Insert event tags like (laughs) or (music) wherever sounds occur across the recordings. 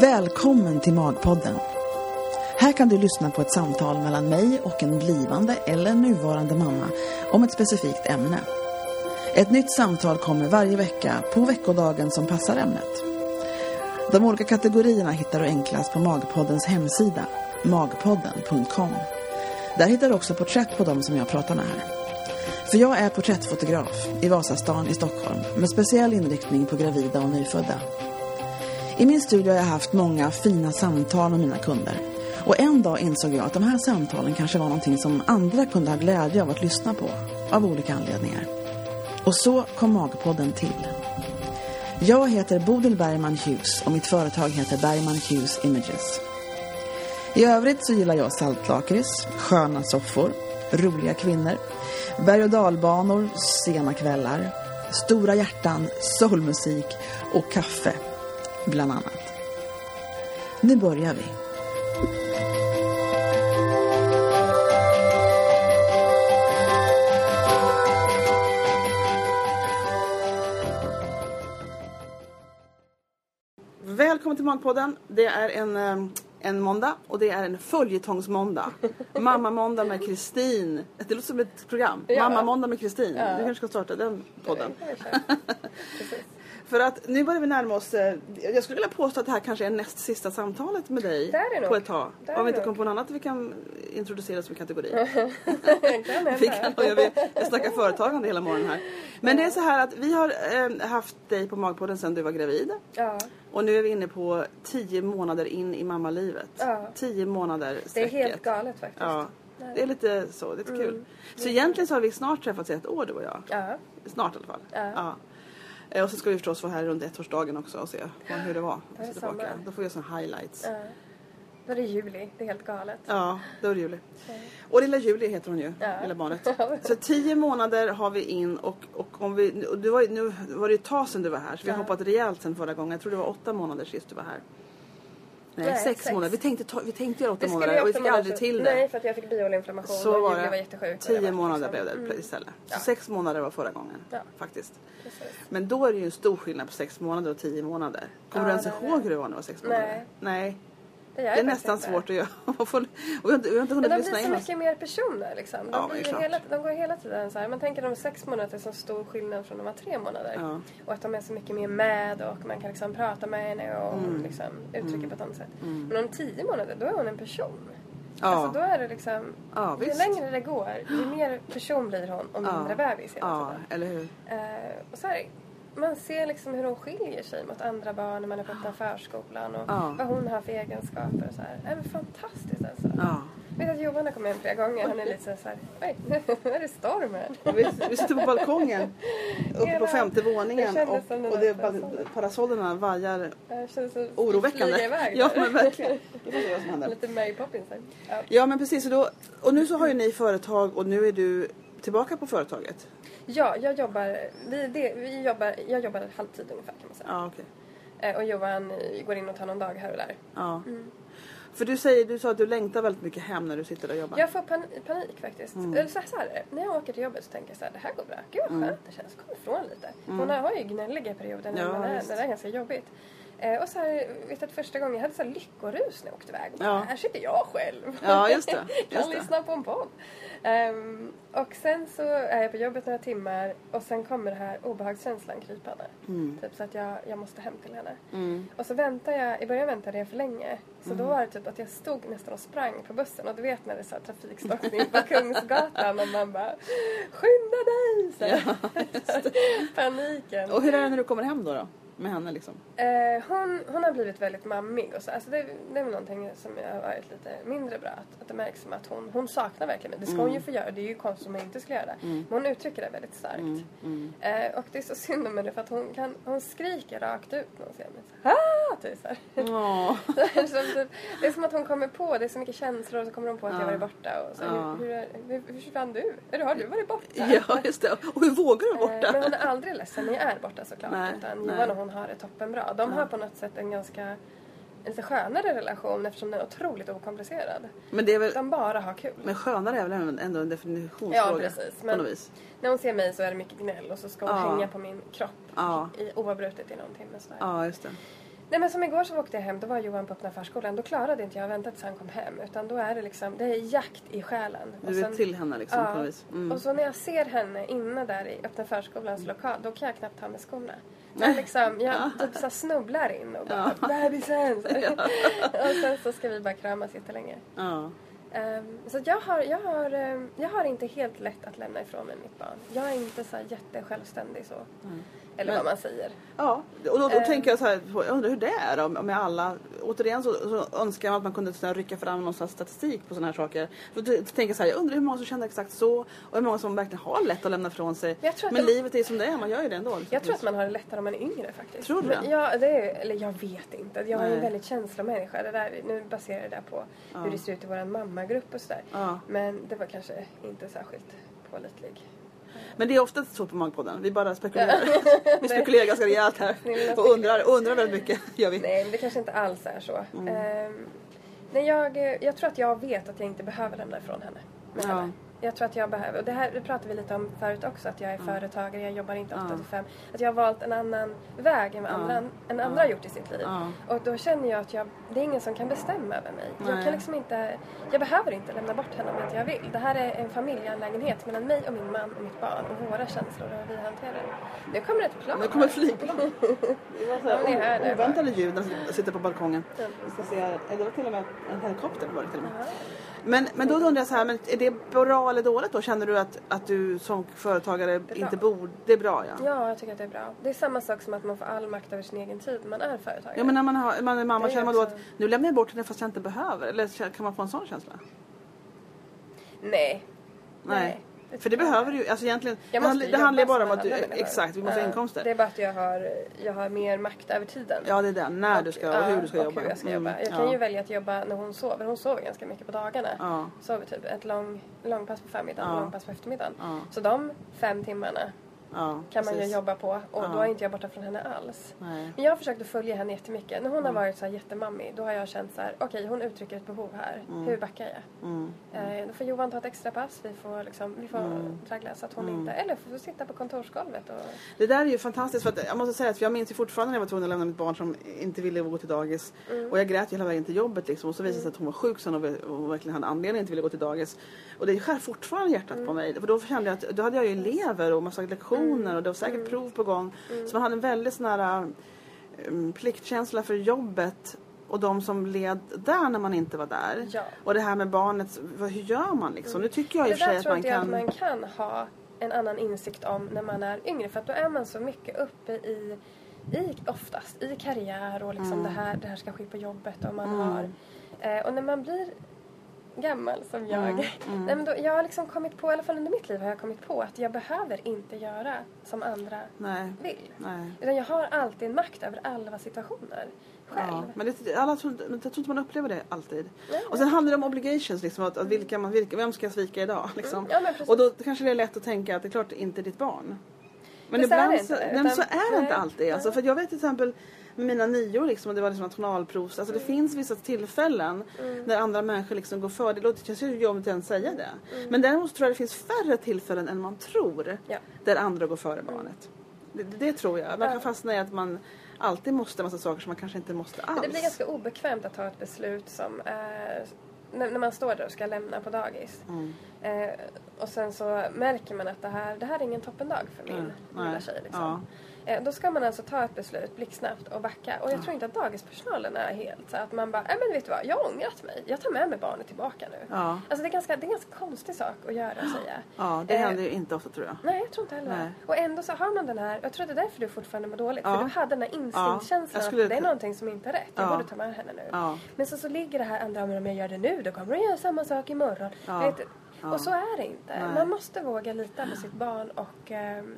Välkommen till Magpodden. Här kan du lyssna på ett samtal mellan mig och en blivande eller nuvarande mamma om ett specifikt ämne. Ett nytt samtal kommer varje vecka på veckodagen som passar ämnet. De olika kategorierna hittar du enklast på Magpoddens hemsida, magpodden.com. Där hittar du också porträtt på dem som jag pratar med här. För jag är porträttfotograf i Vasastan i Stockholm med speciell inriktning på gravida och nyfödda. I min studio har jag haft många fina samtal med mina kunder. Och en dag insåg jag att de här samtalen kanske var någonting som andra kunde ha glädje av att lyssna på. Av olika anledningar. Och så kom Magpodden till. Jag heter Bodil Bergman Hughes och mitt företag heter Bergman Hughes Images. I övrigt så gillar jag saltlakrits, sköna soffor, roliga kvinnor, berg- och dalbanor, sena kvällar, stora hjärtan, soulmusik och kaffe, bland annat. Nu börjar vi. Välkommen till Magpodden. Det är en, eh, en måndag och det är en följetongsmåndag. (laughs) Mamma-måndag med Kristin. Det låter som ett program. Ja. Mamma-måndag med Kristin. Ja. Du kanske ska starta den podden. Det (laughs) vi. För att nu börjar vi närma oss, eh, jag skulle vilja påstå att det här kanske är näst sista samtalet med dig på ett tag. Om vi inte kommer på något annat vi kan introducera som kategori. (laughs) Det (laughs) kan. Vi jag, snackar företagande hela morgonen här. Men det är så här att vi har eh, haft dig på Magpodden sedan du var gravid. Ja, Och nu är vi inne på tio månader in i mammalivet. Ja. Tio månader det är sträcket. helt galet faktiskt. Ja. Det är lite så, det är lite Mm. kul. Så egentligen så har vi snart träffats i ett år du och jag. Ja, Snart i alla fall. Ja. Eh, Och så ska vi förstås vara här runt ettårsdagen också och se hur det var. Det är Så tillbaka. Då får vi göra såna highlights. ja. Då är det juli, det är helt galet. Ja, då är det Julie. Och lilla Julie heter hon ju, Ja. lilla barnet. (laughs) Så tio månader har vi in och, och om vi, och du var, ju- nu var det ju ett tag sedan du var här så vi har Ja. hoppat rejält sen förra gången. Jag tror det var åtta månader sist du var här. Nej, Nej, sex, sex. månader. Vi tänkte, ta, vi tänkte göra åtta Det månader och vi fick aldrig sedan. till det. Nej, för att jag fick bioinflammation Så och Julia det. var jättesjuk. Tio månader liksom- blev det Mm, istället. Så Ja. sex månader var förra gången. Ja. Faktiskt. precis. Men då är det ju en stor skillnad på sex månader och tio månader. Kommer Ja, du ens det ihåg det. hur det var när du var sex månader? Nej. Nej. Det, Det är nästan faktiskt svårt inte. att göra. (laughs) Man får- och vi har inte, vi har inte hunnit Men de blir så in oss. mycket mer personer liksom. De, Ja, blir hela, de går hela tiden så här. Man tänker de sex månader är så stor skillnad från de var tre månader. Ja. Och att de är så mycket mer med och man kan liksom prata med henne och Mm. liksom uttrycka på ett annat sätt. Men om tio månader, då är hon en person. Ja. Alltså då är det liksom, Ja, ju längre det går, ju mer person blir hon och Ja. mindre bebis hela Ja, tiden. eller hur? Eh, och så här, man ser liksom hur hon skiljer sig mot andra barn när man är på öppna förskolan och Ja. vad hon har för egenskaper och så här. Det är fantastiskt alltså. Ja. Jag vet att Johan har kommit hem flera gånger. Han är lite så här, oj, (laughs) nu är det storm här. Vi, vi sitter på balkongen (laughs) uppe på Hela- femte det våningen och, det och det, var pa- parasollerna vajar oroväckande. iväg Ja men verkligen. (laughs) Se vad som händer. Lite Mary Poppins här. Ja. Ja men precis och, då, och nu så har ju ni företag och nu är du tillbaka på företaget. Ja, jag jobbar, vi, det, vi jobbar, jag jobbar halvtid ungefär kan man säga. Ja okej. Eh, och Johan eh, går in och tar någon dag här och där. Ja. Mm. För du säger, du sa att du längtar väldigt mycket hem när du sitter där och jobbar. Jag får pan panik faktiskt. Mm. Eller Så, här, så här, när jag åker till jobbet så tänker jag så här, det här går bra. Gud vad skönt det känns. Kom ifrån lite. Hon har ju gnälliga perioder när Mm. Ja, man är, när det är ganska jobbigt. Eh, och så här, vet du att första gången jag hade så här lyckorus när jag åkte iväg. Bara, Ja. Här sitter jag själv. Ja, just det, (laughs) kan just det. lyssna på en podd. Ehm, och sen så är jag på jobbet några timmar och sen kommer det här obehagskänslan krypande. Mm. Typ så att jag, jag måste hem till henne. Mm. Och så väntar jag, i början väntade jag för länge. Så då var det typ att jag stod nästan och sprang på bussen. Och du vet när det är så trafikstockning på (laughs) Kungsgatan och man bara Skynda dig! Så här. (laughs) Paniken. Och hur är det när du kommer hem då? då? Med henne liksom? Eh, hon, hon har blivit väldigt mammig och så. Alltså det, det är väl någonting som jag har varit lite mindre bra. Att, att det märks som att hon, hon saknar verkligen mig. Det ska hon ju få göra. Det är ju konstigt om hon inte skulle göra det. Men hon uttrycker det väldigt starkt. Mm. Eh, och det är så synd om henne för att hon, kan, hon skriker rakt ut när hon ser mig. Så ah! Typ så. (laughs) Det är som att hon kommer på, det är så mycket känslor och så kommer hon på att jag Ja. varit borta. Och så, Ja. hur, hur, hur, hur försvann du? Eller har du varit borta? ja, just det. Och hur vågar du Eh, borta? Men hon är aldrig ledsen när jag är borta såklart. Nej, utan nej. Johan och hon har det toppenbra. De har på något sätt en ganska en lite skönare relation eftersom den är otroligt okomplicerad. Men det är väl... De bara har kul. Men skönare är väl ändå en definitionsfråga? Ja, precis. Men-. När hon ser mig så är det mycket gnäll och så ska hon Ja. hänga på min kropp Ja. i, oavbrutet i någon timme. Sådär. Ja, just det. Nej men som igår så åkte jag hem, då var Johan på öppna förskolan. Då klarade inte jag att vänta tills han kom hem. Utan då är det liksom, det är jakt i själen. Du är till henne liksom Ja. på något vis. Mm. Och så när jag ser henne inne där i öppna förskolans lokal, då kan jag knappt ta med skorna. Jag, liksom, jag typ så snubblar in och bara bebisen! (laughs) Så här. (laughs) och sen så ska vi bara kramas jättelänge. Ja. Um, så jag har, jag, har, ehm, jag har inte helt lätt att lämna ifrån mig mitt barn. Jag är inte så jättesjälvständig så. Eller Men- vad man säger. Ja, och då, då Eh. tänker jag så här, jag undrar hur det är med alla. Återigen så, så önskar jag att man kunde så här, rycka fram någon slags statistik på sådana här saker. För då tänker jag så här, jag undrar hur många som känner exakt så och hur många som verkligen har lätt att lämna ifrån sig. Men det- livet är som det är, man gör ju det ändå. liksom. Jag tror att man har det lättare om man är yngre faktiskt. Tror du det? Ja, det är, eller jag vet inte. Jag är en väldigt känslomänniska. Det där, nu baserar jag det där på hur det ser ut i vår mammagrupp och sådär. Ja. Men det var kanske inte särskilt pålitlig. Men det är ofta så på Magpodden, vi bara spekulerar. (laughs) vi spekulerar ganska rejält här och undrar, undrar väldigt mycket. (laughs) Gör vi. Nej, men det kanske inte alls är så. Mm. Ehm, nej, jag, jag tror att jag vet att jag inte behöver lämna ifrån henne. Med Ja. henne. Jag tror att jag behöver, och det här det pratade vi lite om förut också, att jag är företagare, jag jobbar inte 8 Ja. till 5. Att jag har valt en annan väg än vad andra, än andra har gjort i sitt liv. Och då känner jag att jag, det är ingen som kan bestämma över mig. Jag Nej. kan liksom inte, jag behöver inte lämna bort henne om inte jag vill. Det här är en familjeanlägenhet mellan mig och min man och mitt barn och våra känslor och hur vi hanterar det. Nu kommer ett plan. Nu kommer ett flygplan. (laughs) Det var så här, oväntade ljud när jag sitter på balkongen. Vi ska se, det var till och med en helikopter var det till och med. Ja. Men, men då undrar jag så här, men är det bra eller dåligt då? Känner du att, att du som företagare bra. inte bor... Det är bra ja. Ja, jag tycker att det är bra. Det är samma sak som att man får all makt över sin egen tid man är företagare. Ja men när man, har, man är mamma Det känner man då också- att nu lämnar jag bort henne fast jag inte behöver? Eller kan man få en sån känsla? Nej. Nej. det För det jag behöver du ju, alltså egentligen, det, Jag handlar, det handlar bara om att du, exakt, vi måste ha inkomster. Det är bara att jag har, jag har mer makt över tiden. Ja det är det, när du ska och hur du ska och jobba. hur jag ska Mm, jobba. Jag ja. kan ju välja att jobba när hon sover. Hon sover ganska mycket på dagarna. Ja. Sover typ ett lång, långpass på förmiddagen Ja. och långpass på eftermiddagen. Ja. Så de fem timmarna Kan man ju precis. jobba på och då är inte jag borta från henne alls. Nej. Men jag har försökt att följa henne jättemycket. När hon har varit så här jättemammig då har jag känt så här: okej hon uttrycker ett behov här. Hur backar jag? Mm. Eh, då får Johan ta ett extra pass. Vi får, liksom, vi får traggla så att hon inte... Eller får sitta på kontorsgolvet och... Det där är ju fantastiskt för att jag måste säga att jag minns ju fortfarande när jag var tvungen att lämna mitt barn som inte ville gå till dagis. Mm. Och jag grät ju hela vägen till jobbet liksom och så visade det sig att hon var sjuk sen och ve- och verkligen hade anledning inte ville gå till dagis. Och det skär fortfarande hjärtat Mm. på mig. För då kände jag att då hade jag ju elever och massa lektioner och det var säkert Mm. prov på gång. Så man hade en väldigt sån här um, pliktkänsla för jobbet och de som led där när man inte var där. Ja. Och det här med barnet, vad, hur gör man liksom? Nu tycker jag i Det och för sig där att tror man inte jag kan... att man kan ha en annan insikt om när man är yngre. För att då är man så mycket uppe i, i oftast i karriär och liksom Mm. det, här, det här ska ske på jobbet och man har... Eh, och när man blir gammal som jag. Mm, Nej, men då, jag har liksom kommit på, i alla fall under mitt liv har jag kommit på att jag behöver inte göra som andra Nej, vill. nej. Utan jag har alltid makt över alla situationer själv. Ja, men det, alla, tror- jag tror inte man upplever det alltid. Nej, Och sen handlar det om obligations, liksom, att, att vilka man, vilka, vem ska jag svika idag? Liksom. Mm, ja, och då kanske det är lätt att tänka att det är klart inte ditt barn. Men Men så är ibland det så, inte, men utan- så är det inte alltid. Alltså, för jag vet till exempel med mina nior liksom, och det var liksom nationalprovs. Alltså, det Mm. finns vissa tillfällen när andra människor liksom går före. Det låter ju jobbigt att ens säga det. Mm. Men däremot tror jag det finns färre tillfällen än man tror Ja. där andra går före barnet. Det, det tror jag. Man kan Ja. fastna i att man alltid måste en massa saker som man kanske inte måste alls. Det blir ganska obekvämt att ta ett beslut som är när, man står där och ska lämna på dagis. Mm. Eh, och sen så märker man att det här, det här är ingen toppendag för min Mm, lilla tjej. Liksom. Eh, då ska man alltså ta ett beslut blixtsnabbt och backa. Och jag tror inte att dagispersonalen är helt så att man bara, nej men vet du vad, jag har ångrat mig. Jag tar med mig barnet tillbaka nu. Ja. Alltså det är, ganska, det är en ganska konstig sak att göra och säga. (gasps) Ja, det Eh, händer ju inte ofta tror jag. Nej, jag tror inte heller Nej. Och ändå så har man den här, jag tror att det är därför du fortfarande mår dåligt. Ja. För du hade den här instinktskänslan skulle- att det är någonting som inte är rätt. Jag Ja. borde ta med henne nu. Ja. Men så, så ligger det här andra, men om jag gör det nu då kommer hon göra samma sak imorgon. Ja. Vet, Ja. Och så är det inte. Nej. Man måste våga lita på sitt barn och ehm,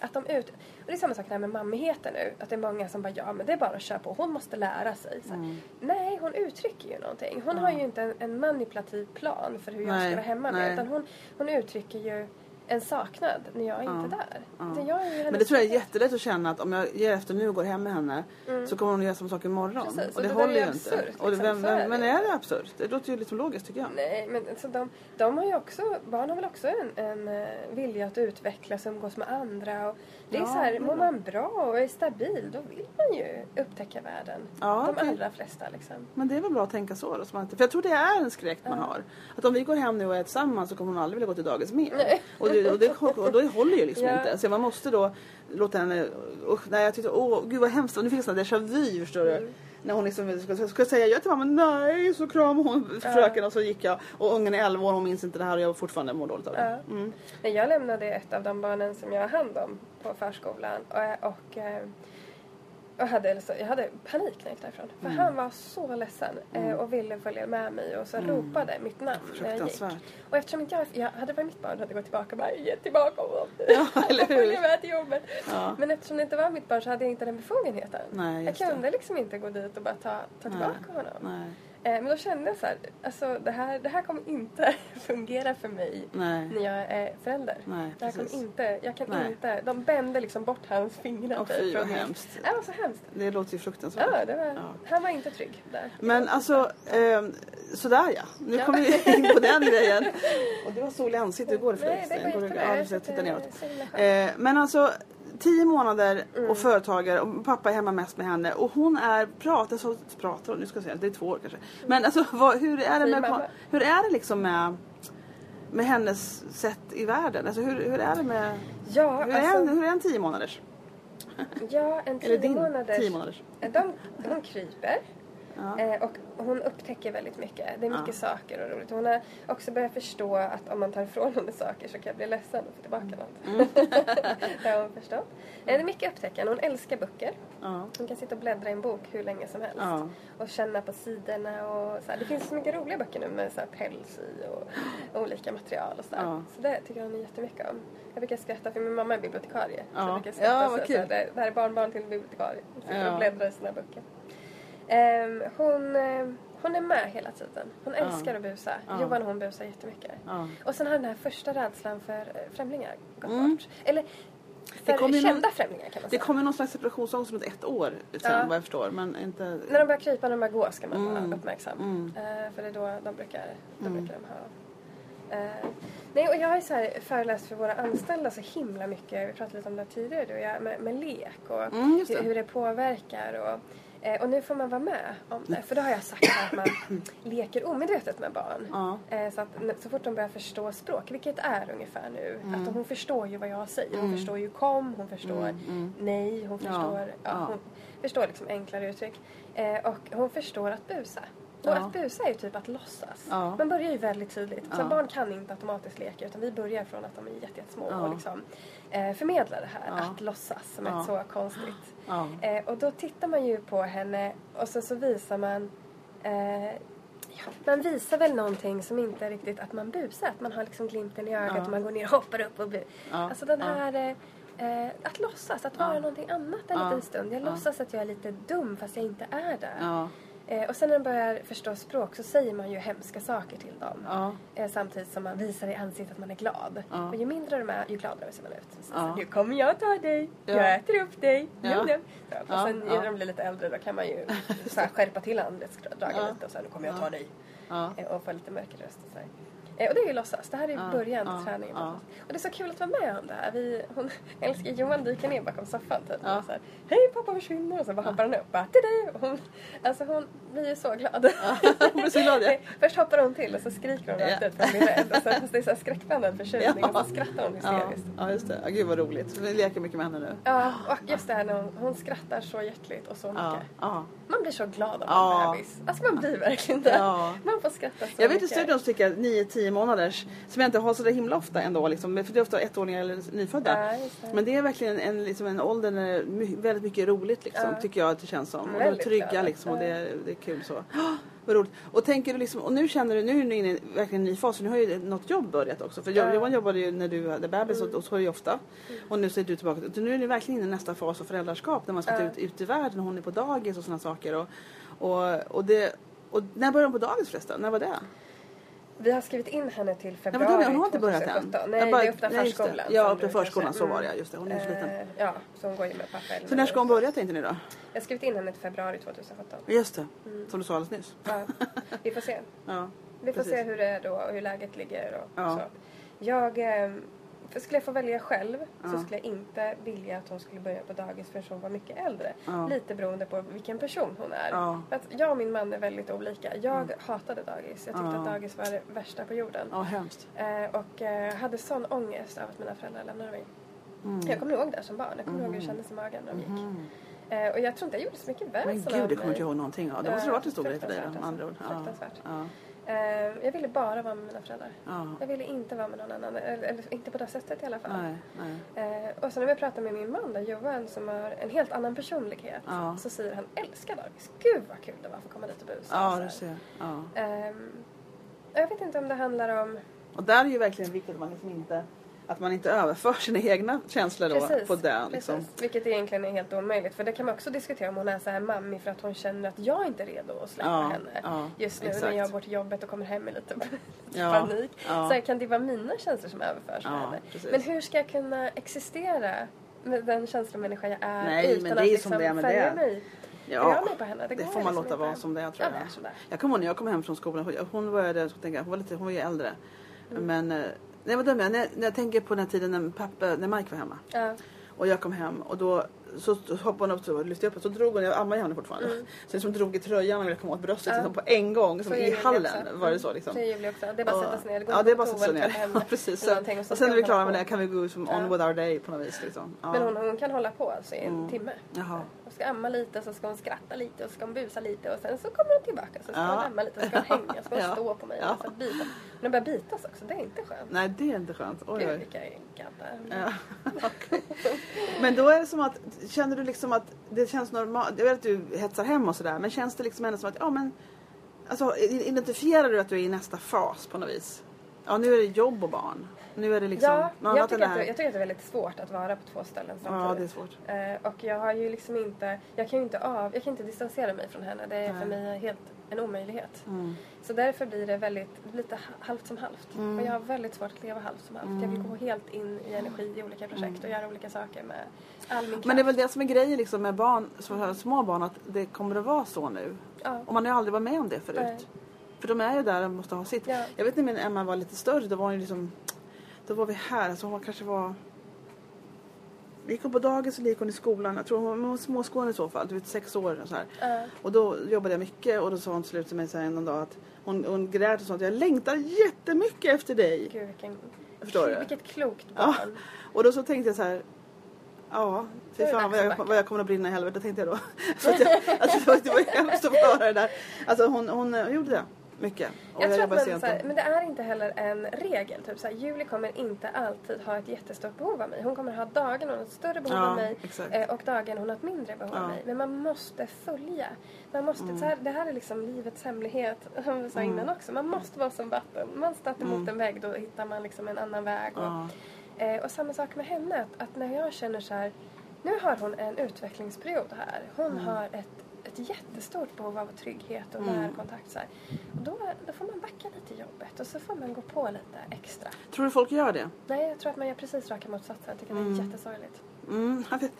att de ut... Och det är samma sak här med mammigheten nu. Att det är många som bara, ja men det är bara att köra på. Hon måste lära sig. Så här. Mm. Nej, hon uttrycker ju någonting. Hon har ju inte en, en manipulativ plan för hur jag Nej, ska vara hemma nej. med. Utan hon, hon uttrycker ju en saknad när jag är inte är där. Ja. Jag är Men det tror jag är jättelätt att känna att om jag ger efter nu och går hem med henne så kommer hon att göra samma sak imorgon. Mm. Precis, och och det, det håller ju ju inte. och det, liksom. vem, är vem, men är det absurt? Det låter ju liksom logiskt tycker jag. Nej, men alltså de, de har ju också, barn har väl också en, en eh, vilja att utvecklas och umgås med andra. Och det är så här, mår man bra och är stabil då vill man ju upptäcka världen. Ja, de allra flesta liksom. Men det är väl bra att tänka så då. Så man inte, för jag tror det är en skräck man har. Att om vi går hem nu och är tillsammans så kommer hon aldrig vilja gå till dagis mer. Nej. Och, det, och, det, och då håller ju liksom Ja. inte. Så man måste då låta henne... Usch, nej, jag tyckte, åh gud vad hemskt. Och nu fick jag sån déjà vu förstår du. Mm. När hon liksom ska, ska säga ja till mamma, nej, så kramade hon fröken och så gick jag. Och ungen är 11 år hon minns inte det här och jag fortfarande mår dåligt av det. Mm. Jag lämnade ett av de barnen som jag har hand om på förskolan och, och, och hade, jag hade panik när jag gick därifrån. För Mm. han var så ledsen eh, och ville följa med mig och så ropade mitt namn när jag gick. Och eftersom jag, jag hade varit mitt barn hade jag gått tillbaka och bara ge tillbaka honom. (laughs) Ja, eller Jag hur? följer med till jobbet. Ja. Men eftersom det inte var mitt barn så hade jag inte den befogenheten. Nej, jag just det. kunde liksom inte gå dit och bara ta, ta tillbaka Nej. honom. Nej. Eh, men då kände jag så här, alltså det här, det här kommer inte (laughs) fungera för mig Nej. när jag är förälder. Nej, det här kommer inte, jag kan Nej. inte, de bände liksom bort hans fingrar. Åh, typ fy, vad hemskt. Det var så hemskt. Det låter ju fruktansvärt. Ja, det var, Ja. Han var inte trygg där. Men alltså, ehm, sådär ja. Nu Ja. kommer vi in på den grejen. (laughs) Och det var sol i ansiktet. Hur går det för Nej, dig? det går jättebra. Ja, Jag du ser himla skönt. Eh, men alltså, tio månader Mm. och företagare och pappa är hemma mest med henne. Och hon är, pratar så, pratar hon, nu ska jag säga, det är två år kanske. Men alltså, vad, hur är det med, hur är det liksom med, med hennes sätt i världen? Alltså hur, hur är det med, Ja, hur är, en, alltså, hur är en tio månaders? ja, en Eller tio din månaders. tio månaders? De, de kryper. Ja. Eh, och hon upptäcker väldigt mycket. Det är mycket Ja. saker och roligt. Hon har också börjat förstå att om man tar ifrån henne saker så kan jag bli ledsen och få tillbaka något. Mm. (laughs) det har hon förstått. Eh, det är mycket upptäckande. Hon älskar böcker. Ja. Hon kan sitta och bläddra i en bok hur länge som helst. Ja. Och känna på sidorna och så här. Det finns så mycket roliga böcker nu med så här päls i och (gasps) olika material och sådär. Ja. Så det tycker hon jättemycket om. Jag brukar skratta för min mamma är bibliotekarie. Så Ja. jag brukar skratta Ja, så, vad så, kul. här, det, här är barnbarn till en bibliotekarie. Hon sitter och bläddrar i sina böcker. Ehm, hon, eh, hon är med hela tiden. Hon älskar att busa. Johan och hon busar jättemycket. Och sen har den här första rädslan för eh, främlingar gått Mm. bort. Eller för kommer ju kända någon- främlingar kan man Det säga. kommer någon slags separationsångest om ett, ett år sen Ja. vad jag förstår. Men inte... När de börjar krypa, när de börjar gå ska man Mm. vara uppmärksam. Mm. Eh, för det är då de brukar, då Mm. brukar de ha... Eh, nej, och jag har ju så här föreläst för våra anställda så himla mycket, vi pratade lite om det tidigare du och jag, med, med lek och Mm, det. hur, hur det påverkar. Och, eh, och nu får man vara med om det. För då har jag sagt att man leker omedvetet med barn. Ja. Eh, Så, att, så fort de börjar förstå språk, vilket är ungefär nu, Mm. att hon förstår ju vad jag säger. Hon förstår ju kom, hon förstår Mm, mm. nej, hon förstår, ja, ja. hon förstår liksom enklare uttryck. Eh, och hon förstår att busa. Och Ja. att busa är ju typ att låtsas. Ja. Man börjar ju väldigt tidigt. Så Ja. barn kan inte automatiskt leka utan vi börjar från att de är jätte- jättesmå Ja. och liksom, eh, förmedlar det här, Ja. att låtsas som Ja. ett så konstigt. Ja. Eh, och då tittar man ju på henne och så, så visar man eh, ja, man visar väl någonting som inte är riktigt att man busar. Att man har liksom glimten i ögat Ja. och man går ner och hoppar upp och bu. Ja. Alltså den Ja. här eh, eh, att låtsas, att vara Ja. någonting annat en Ja. liten stund. Jag Ja. låtsas att jag är lite dum fast jag inte är där. Eh, och sen när de börjar förstå språk så säger man ju hemska saker till dem. Ja. Eh, samtidigt som man visar i ansiktet att man är glad. Ja. Och ju mindre de är, ju gladare ser man ut. Så, Ja. så, nu kommer jag ta dig, Ja. jag äter upp dig. Ja. Så, och sen när de blir lite äldre då kan man ju (laughs) så här, skärpa till anletsdragen Ja. lite och så här, nu kommer jag Ja. ta dig. Eh, och få lite mörkare röst och så här. Eh, och det är ju låtsas. Det här är Ja, början ja, till träningen. ja. Och det är så kul att vara med om det här. Vi, hon (laughs) älskar Johan dyker ner bakom soffan typ. Ja. Och så här, Hej pappa försvinner och så bara hoppar han upp. Bara, till dig. Och Hon, alltså hon blir ju så glad. (laughs) Hon blir så glad, ja. Först hoppar hon till och så skriker hon rakt Ja. ut att bli rädd. Och fast det är så här skräckblandad förtjusning Ja. och så skrattar hon Ja. hysteriskt. ja, just det. Ja, gud vad roligt. Vi leker mycket med henne nu. Ja, och just det här när hon, hon skrattar så hjärtligt och så mycket. Ja. Ja. Man blir så glad av Ja. en bebis. Alltså man blir verkligen det. Ja. Man får skratta så Jag vet i mycket. studion så tycker jag 9-10 månaders som jag inte har så där himla ofta ändå liksom, för det är ofta ettåringar eller nyfödda. Ja, det. Men det är verkligen en, liksom en ålder när det är my- väldigt mycket roligt liksom, Ja. tycker jag att det känns som. Och de är trygga liksom och det är, det är kul så. Oh, (gasps) vad roligt. Och tänker du liksom, och nu känner du, nu är du inne i verkligen en ny fas, nu har ju något jobb börjat också. För. Johan jobbade ju när du hade bebis Mm. och, och så är det ju ofta. Och nu så är du tillbaka. Nu är ni verkligen inne i nästa fas av föräldraskap när man ska Ja. ut, ut i världen och hon är på dagis och sådana saker. Och, och, och, det, och när började hon på dagis förresten? När var det? Vi har skrivit in henne till Nej, februari men hon har inte börjat än. 2017. Nej, Jag bara- det är öppna nej, förskolan. Ja, öppna förskolan, så var det. Just det, hon är så liten. Eh, Ja, så hon går ju med pappa eller Så när ska hon börja tänkte ni då? Jag har skrivit in henne till februari 2017. Just det, som du sa alldeles nyss. Ja, vi får se. (laughs) Ja. Vi får Precis. se hur det är då och hur läget ligger och Ja. så. Jag, eh, för skulle jag få välja själv så Ja. skulle jag inte vilja att hon skulle börja på dagis förrän hon var mycket äldre. Ja. Lite beroende på vilken person hon är. Ja. För att jag och min man är väldigt olika. Jag hatade dagis. Jag tyckte Ja. att dagis var det värsta på jorden. Ja, hemskt. Eh, och eh, hade sån ångest av att mina föräldrar lämnade mig. Mm. Jag kommer ihåg det som barn. Jag kommer ihåg hur det kändes i magen när de gick. Mhm. Eh, och jag tror inte jag gjorde så mycket väsen Men gud, det kommer inte jag ihåg någonting av. Det måste ha varit en stor Eh, grej för dig då, andra ord. fruktansvärt, Ja. Eh, jag ville bara vara med mina föräldrar. Ja. Jag ville inte vara med någon annan. Eller, eller inte på det sättet i alla fall. Nej, nej. Eh, och sen när vi pratar med min man då, Johan som har en helt annan personlighet. Ja. Så säger han älskar dagis. Gud vad kul det var att få komma dit och busa. och Ja, du ser. Ja. Ehm, jag vet inte om det handlar om... Och där är ju verkligen viktigt att man liksom inte att man inte överför sina egna känslor då Precis, på den. Liksom. precis. Vilket egentligen är helt omöjligt. För det kan man också diskutera om hon är så här mammig för att hon känner att jag inte är redo att släppa Ja, henne. ja, Just nu exakt. när jag går till jobbet och kommer hem med lite (laughs) Ja, panik. ja. Så här, kan det vara mina känslor som överförs Ja, henne. precis. Men hur ska jag kunna existera med den känslomänniska jag är Nej, utan att liksom som det är med färga det. mig? Ja. Det, det får man liksom låta vara som det är tror Ja, jag. sådär. Jag kommer ihåg när jag kom hem från skolan. Hon började, jag, hon var, lite, hon var ju äldre. Mm. Men eh, nej, vad dum jag är. när, när jag tänker på den här tiden när, pappa, när Mike var hemma. Ja. Och jag kom hem och då så hoppade hon upp och lyfte upp och så drog hon, jag ammade ju henne fortfarande. Så liksom drog i tröjan och ville komma åt bröstet Mm. Ja. liksom, på en gång. Som är i hallen också. var det så liksom. Så är också. Det är bara att sätta sig ner. Ja, det är bara att sätta sig ner. Ja, (laughs) precis. och sen ska är vi hon klara med det kan vi gå som on Ja. with our day på något vis. Liksom. Ja. Men hon, hon kan hålla på alltså i en Mm. timme. Jaha. Hon ska amma lite, så ska hon skratta lite och så ska hon busa lite och sen så kommer hon tillbaka. Så ska Ja. hon amma lite, så ska hon (laughs) hänga, så ska hon Ja. stå på mig Ja. och så bita. Men de börjar bitas också, det är inte skönt. Nej, det är inte skönt. Oj, Gud vilka gadda. Ja, (laughs) okej. Men då är det som att, känner du liksom att det känns normalt, jag vet att du hetsar hem och sådär, men känns det liksom ändå som att, ja men, alltså identifierar du att du är i nästa fas på något vis? Ja, nu är det jobb och barn. Nu är det liksom, Ja, något jag tycker, att jag tycker att det är väldigt svårt att vara på två ställen Ja, det är samtidigt. svårt. Eh, och jag har ju liksom inte, jag kan ju inte av, jag kan inte distansera mig från henne. Det är för Nej. mig helt en omöjlighet. Mm. Så därför blir det väldigt, lite halvt som halvt. Mm. Och jag har väldigt svårt att leva halvt som halvt. Jag vill gå helt in i energi i olika projekt och göra olika saker med all min kraft. Men det är väl det som är grejen liksom med barn, små barn, att det kommer att vara så nu. Ja. Och man har ju aldrig varit med om det förut. Nej. För de är ju där och måste ha sitt. Ja. Jag vet när min Emma var lite större, då var hon liksom, då var vi här, alltså hon kanske var vi gick hon på dagis och gick hon i skolan. Jag tror hon var småskolan i så fall, du vet sex år och så här. Ja. Och då jobbade jag mycket och då sa hon till slut till mig så här en dag att hon, hon grät och sa att jag längtar jättemycket efter dig. Gud vilken, Förstår du? vilket klokt Ja. barn. Och då så tänkte jag så här. Ja, fy fan vad jag, vad jag kommer att brinna i helvete tänkte jag då. (laughs) Så att jag, alltså, det var hemskt att få höra det där. Alltså hon, hon, hon gjorde det mycket. Och Jag tror att man, sent så här, och- men det är inte heller en regel. Typ så här, Julie kommer inte alltid ha ett jättestort behov av mig. Hon kommer ha dagen hon har ett större behov Ja, av mig exakt. eh, och dagen hon har ett mindre behov Ja. av mig. Men man måste följa. Man måste, Mm. så här, det här är liksom livets hemlighet, (laughs) som vi sa innan också. Man måste vara som vatten. Man stöter mot en vägg, då hittar man liksom en annan väg. Och, Mm. Ja. eh, och samma sak med henne. Att, att när jag känner så här, nu har hon en utvecklingsperiod här. Hon Mm. har ett ett jättestort behov av trygghet och Mm. närkontakt. Så här. Och då, då får man backa lite i jobbet och så får man gå på lite extra. Tror du folk gör det? Nej, jag tror att man gör precis raka motsatsen. Jag tycker det är jättesorgligt. Mm. jag vet.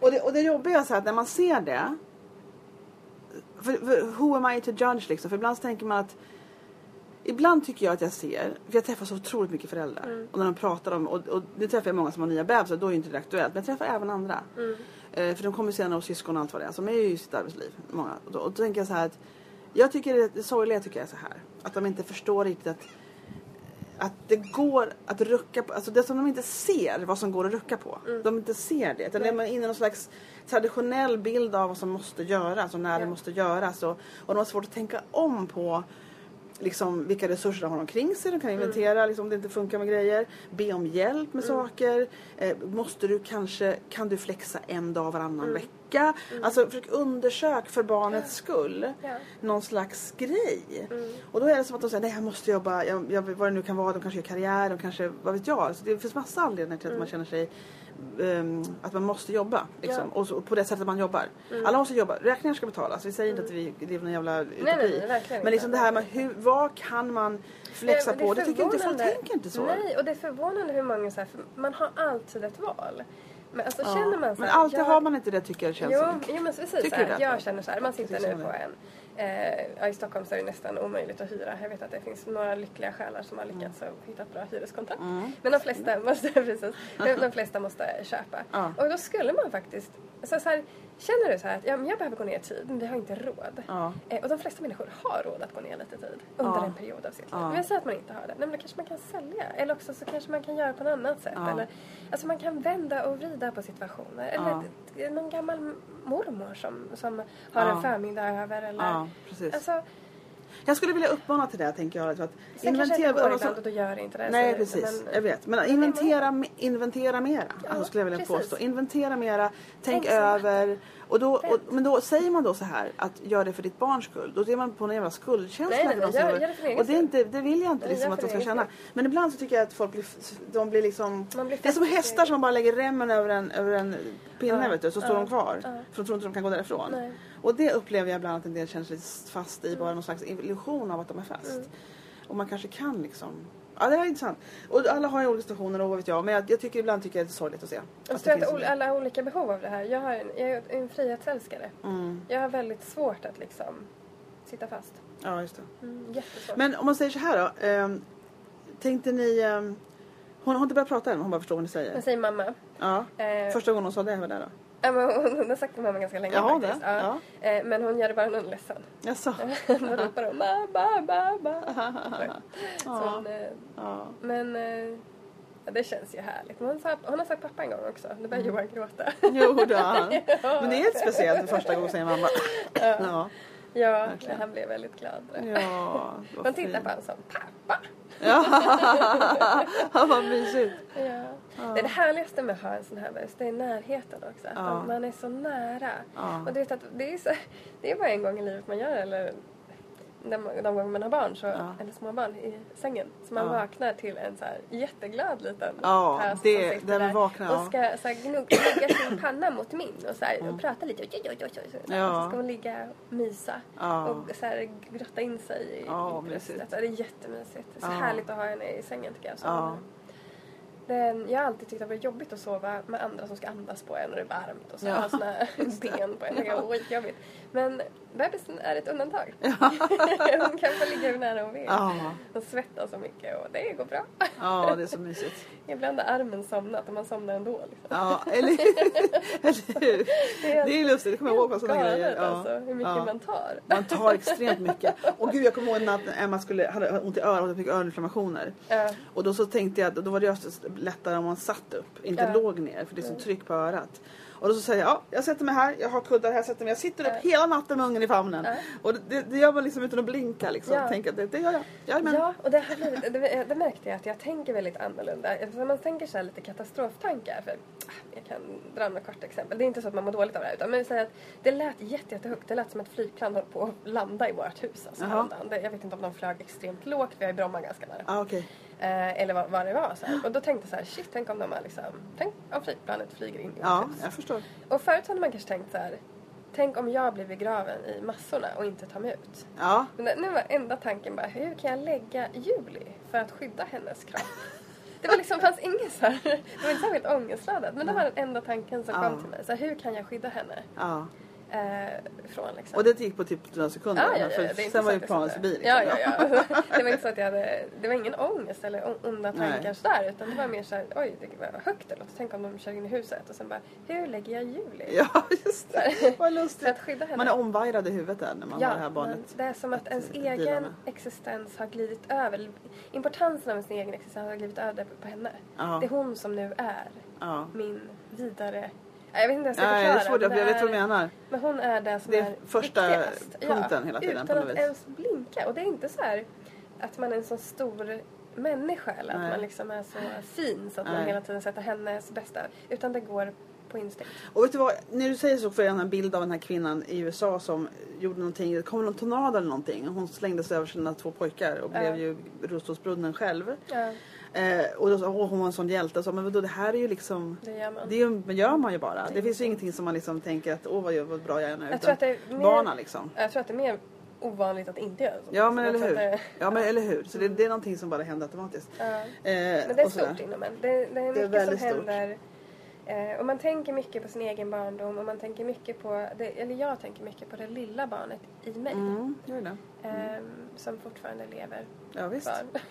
Och, det, och det jobbiga är så att när man ser det. För, för, who am I to judge liksom? För ibland tänker man att Ibland tycker jag att jag ser, för jag träffar så otroligt mycket föräldrar. Mm. Och när de pratar om, och, och det träffar jag många som har nya bebisar, då är ju inte det aktuellt. Men jag träffar även andra. Mm. Eh, för de kommer senare och syskon och allt vad det är. Som är ju i sitt arbetsliv. Många. Och, då, och då tänker jag så här att jag tycker det, det sorgliga tycker jag är så här. Att de inte förstår riktigt att att det går att rucka på, alltså det som de inte ser vad som går att rucka på. De inte ser det. Utan de är inne i någon slags traditionell bild av vad som måste göras och när det Ja. måste göras. Och, och de har svårt att tänka om på liksom, vilka resurser de har omkring sig. De kan inventera liksom, om det inte funkar med grejer. Be om hjälp med saker. Eh, måste du kanske, kan du flexa en dag varannan vecka? lycka. Alltså försök undersök för barnets skull. Ja. Någon slags grej. Och då är det som att de säger nej jag måste jobba, jag, jag, vad det nu kan vara, de kanske gör karriär, de kanske, vad vet jag. Alltså, det finns massa anledningar till att man känner sig ehm, att man måste jobba. Liksom. Ja. Och så, på det sättet man jobbar. Alla måste jobba, räkningar ska betalas. Vi säger inte att vi driver någon jävla utopi. nej, nej, verkligen men liksom det här med hur, vad kan man flexa Nej, men på? Det tycker inte folk tänker inte så. Nej, och det är förvånande hur många så här, för man har alltid ett val. Men alltså Ja. känner man så men här, alltid jag- har man inte det tycker jag känns Jo, som. jo men precis. Tycker Så här, det? jag känner så här, man sitter nu på det. en Eh, I Stockholm så är det nästan omöjligt att hyra. Jag vet att det finns några lyckliga själar som har lyckats Mm. att hitta ett bra hyreskontrakt. Men de flesta måste, (laughs) precis, de flesta måste köpa. Ja. Och då skulle man faktiskt, så, så här, känner du så här att ja, men jag behöver gå ner i tid men vi har inte råd. Ja. Eh, och de flesta människor har råd att gå ner lite tid under Ja. en period av sitt liv. Ja. Men säg att man inte har det. Nej, men då kanske man kan sälja. Eller också så kanske man kan göra på något annat sätt. Eller, alltså man kan vända och vrida på situationer. Eller någon gammal mormor som, som har en förmiddag över. Eller, Ja, precis. Alltså, Jag skulle vilja uppmana till det tänker jag. Att sen kanske det går ibland och då gör inte det. Nej så- precis, men- jag vet. Men inventera, inventera mera. alltså skulle jag vilja precis. påstå. Inventera mera, tänk som över. Och då, och, men då säger man då så här att gör det för ditt barns skull. Då är man på en jävla skuldkänsla. Nej, nej, för de nej, som gör- gör- det Och det, är inte, det vill jag inte liksom att de ska känna. Men ibland så tycker jag att folk blir, de blir liksom... Man blir det är som hästar som bara lägger remmen över en, över en pinne Ja, vet du, så står ja, de kvar. ja. För de tror inte de kan gå därifrån. Nej. Och det upplever jag ibland att en del känner sig fast i, bara någon slags illusion av att de är fast. Mm. Och man kanske kan liksom... Ja det är intressant. Och alla har ju olika situationer och vad vet jag. Men jag, jag tycker ibland tycker jag det är sorgligt att se. Att tror jag finns att ol- alla har olika behov av det här. Jag, har en, jag är en frihetsälskare. Mm. Jag har väldigt svårt att liksom sitta fast. Ja just det. Mm, jättesvårt. Men om man säger så här då. ehm, tänkte ni... ehm, hon har inte börjat prata än, hon bara förstår vad ni säger. Jag säger mamma. Ja. Eh, Första gången hon sa det var där då. Ja, men hon, hon har sagt det med mamma ganska länge Jaha, faktiskt. det? Ja. Eh, men hon gör det bara är ledsen. Jaså? (laughs) Då ropar hon mamma. (laughs) Så Ja. hon, eh, Ja. men eh, ja, det känns ju härligt. Men Hon, sa, hon har sagt pappa en gång också. Nu börjar Johan gråta. Jo då. (laughs) Men det är ett speciellt för första gången säger mamma. Ja. Ja, han blev väldigt glad. Ja. Man tittar på honom som pappa. (laughs) Ja, vad mysigt. Ja. Det är det härligaste med att ha en sån här bäst, det är närheten också. Att Ja. man- är så nära. Ja. Och du vet att det är, så, det är bara en gång i livet man gör det, eller de, de gånger man har barn, så, Ja. eller små barn i sängen. Så man Ja. vaknar till en så här jätteglad liten Ja, tös som sitter där vaknar, och ska så här, gnugga lägga sin panna mot min och, så här, och prata lite. Oj, oj, oj, oj, oj. Ja. Så ska hon ligga och mysa och så här, grotta in sig i, Ja, bröstet. det är jättemysigt. Det är så härligt att ha henne i sängen tycker jag. Så den, jag har alltid tyckt att det var jobbigt att sova med andra som ska andas på en och det är varmt och så Ja, ha såna här (laughs) ben på en. Det är skitjobbigt. Men bebisen är ett undantag. (laughs) hon kan få ligga hur nära hon vill. Ja. Hon svettas så mycket och det går bra. ja, det är så mysigt. (laughs) Ibland har armen somnat och man somnar ändå. Liksom. Ja, eller hur? (laughs) Eller hur? Det är lustigt, det kommer jag ihåg på sådana grejer. Ja. alltså hur mycket Ja. man tar. Man tar extremt mycket. Och gud, jag kommer ihåg när Emma skulle, hade ont i örat och fick öroninflammationer. Ja. Och då så tänkte jag att då var det lättare om man satt upp, inte Ja. Låg ner för det är så tryck på örat. Och då så säger jag, ja, jag sätter mig här, jag har kuddar här, jag sätter mig, jag sitter upp hela natten med ungen i famnen. Och det, det gör man liksom utan att blinka liksom. Ja. Tänker det, det gör jag. Jajamän. Ja, och det, har blivit, det, det märkte jag att jag tänker väldigt annorlunda. Alltså man tänker så här lite katastroftankar. För, jag kan dra några korta exempel. Det är inte så att man mår dåligt av det här. Utan men säga att det lät jätte, jättehögt. Det lät som ett flygplan höll på att landa i vårt hus. Alltså, häromdagen. Det- jag vet inte om de flög extremt lågt. Vi har ju Bromma ganska nära. Ah, okej. Eh, eller vad, vad det var. Så här. Och då tänkte jag så här, shit, tänk om de har liksom, tänk om flygplanet flyger in i Ja, jag förstår. Och förut hade man kanske tänkt så här, tänk om jag blir begraven i massorna och inte tar mig ut. Ja. Men nu var enda tanken bara, hur kan jag lägga Julie för att skydda hennes kropp? Det var liksom, fanns ingen så här, det var inte särskilt ångestladdat men det var den enda tanken som Ja. kom till mig. Så här, hur kan jag skydda henne? ja. Eh, från liksom. Och det gick på typ några sekunder. Ja, ja, ja, för sen var ju planet satt förbi. Liksom. Ja, ja, ja. (laughs) Det var inte så att jag hade, det var ingen ångest eller on- onda Nej. tankar sådär utan det var mer såhär, oj det var högt det låter. Tänk om de kör in i huset och sen bara, hur lägger jag Julie? Ja, just det. Vad lustigt. att skydda henne. Man är omvajrad i huvudet där när man har det här barnet. men det är som att att ens dela egen existens har glidit över. Importansen av ens egen existens har glidit över på henne. Ja. Det är hon som nu är Ja. min vidare... Jag vet inte hur jag ska Ja, förklara. det är svårt, jag vet vad du menar. Men hon är det som Det är är första viktigast. punkten hela tiden, Utan på något att vis. ens blinka. Och det är inte så här att man är en så stor människa eller Nej. att man liksom är så fin så att man Nej. hela tiden sätter hennes bästa. Utan det går på instinkt. Och vet du vad, när du säger så får jag en bild av den här kvinnan i USA som gjorde någonting, det kom någon tornado eller någonting. Hon sig över sina två pojkar och Ja. blev ju rullstolsbunden själv. Ja, Eh, och då, sa- hon var en sån hjälte. Så, men vadå, det här är ju liksom, det gör man. det gör man ju bara. Det Det, finns ju ingenting som man liksom tänker att åh vad, vad bra jag är nu. Jag tror att det är mer, barna liksom. jag tror att det är mer ovanligt att inte göra så. Ja men eller hur. att Ja men (laughs) eller hur. Så det, det är någonting som bara händer automatiskt. det- ja. Eh, Men det är stort inom en. Det, det är Det är mycket som stort. Eh, och man tänker mycket på sin egen barndom och man tänker mycket på, det, eller jag tänker mycket på det lilla barnet i mig. Mm, gör det. Eh, som fortfarande lever Ja visst.